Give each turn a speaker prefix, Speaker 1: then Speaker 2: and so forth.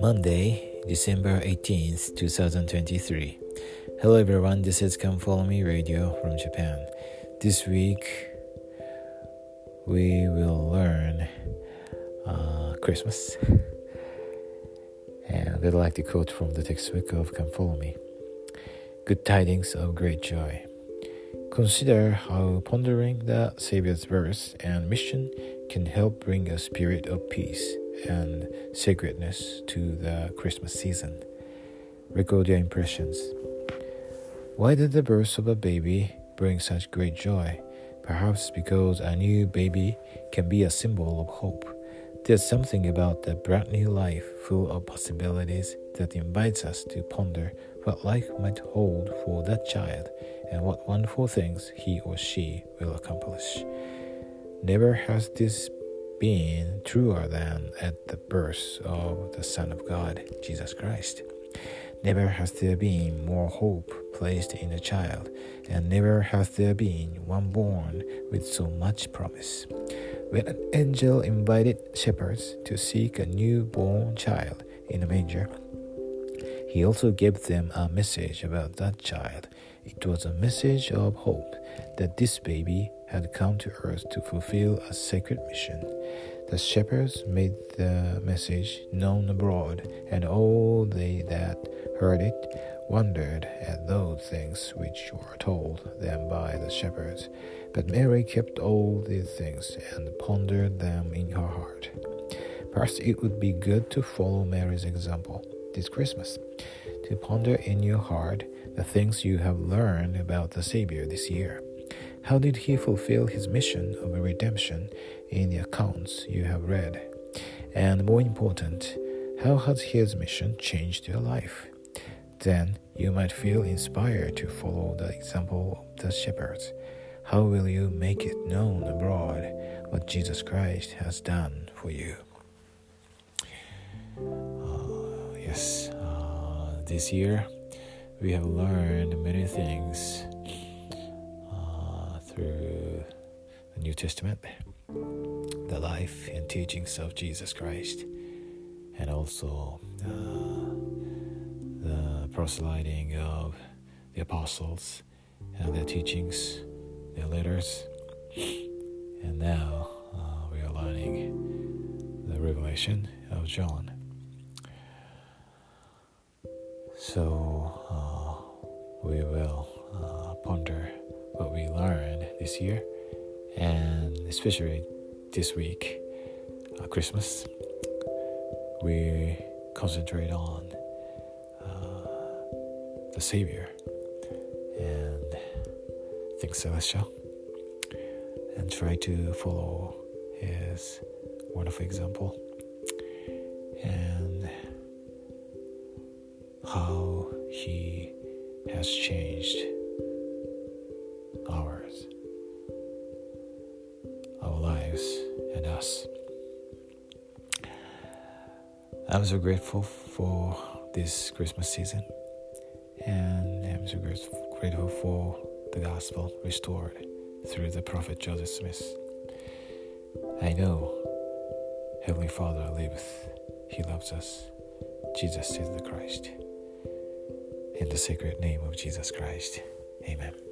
Speaker 1: Monday, December 18th, 2023. Hello everyone, this is Come Follow Me Radio from Japan. This week we will learn uh, Christmas. And I'd like to quote from the textbook of Come Follow Me. Good tidings of great joy. Consider how pondering the Savior's birth and mission can help bring a spirit of peace and sacredness to the Christmas season. Record your impressions. Why did the birth of a baby bring such great joy? Perhaps because a new baby can be a symbol of hope. There's something about the brand new life full of possibilities that invites us to ponder what life might hold for that child and what wonderful things he or she will accomplish. Never has this been truer than at the birth of the Son of God, Jesus Christ. Never has there been more hope placed in a child, and never has there been one born with so much promise. When an angel invited shepherds to seek a newborn child in a manger, he also gave them a message about that child. It was a message of hope that this baby had come to earth to fulfill a sacred mission. The shepherds made the message known abroad, and all they that heard it wondered at those things which were told them by the shepherds. But Mary kept all these things and pondered them in her heart. Perhaps it would be good to follow Mary's example this Christmas, to ponder in your heart the things you have learned about the Savior this year. How did he fulfill his mission of redemption in the accounts you have read? And more important, how has his mission changed your life? Then you might feel inspired to follow the example of the shepherds. How will you make it known abroad what Jesus Christ has done for you? Uh, yes, uh, this year we have learned many things uh, through the New Testament, the life and teachings of Jesus Christ, and also uh, the proselyting of the apostles and their teachings, their letters, and now uh, we are learning the revelation of John. So uh, we will uh, ponder what we learned this year, and especially this week, uh, Christmas. We concentrate on the Savior. And think celestial. And try to follow his wonderful example. And how he has changed ours, our lives, and us. I'm so grateful for this Christmas season and I'm so grateful for the gospel restored through the prophet Joseph Smith. I know Heavenly Father liveth, He loves us. Jesus is the Christ. In the sacred name of Jesus Christ, Amen.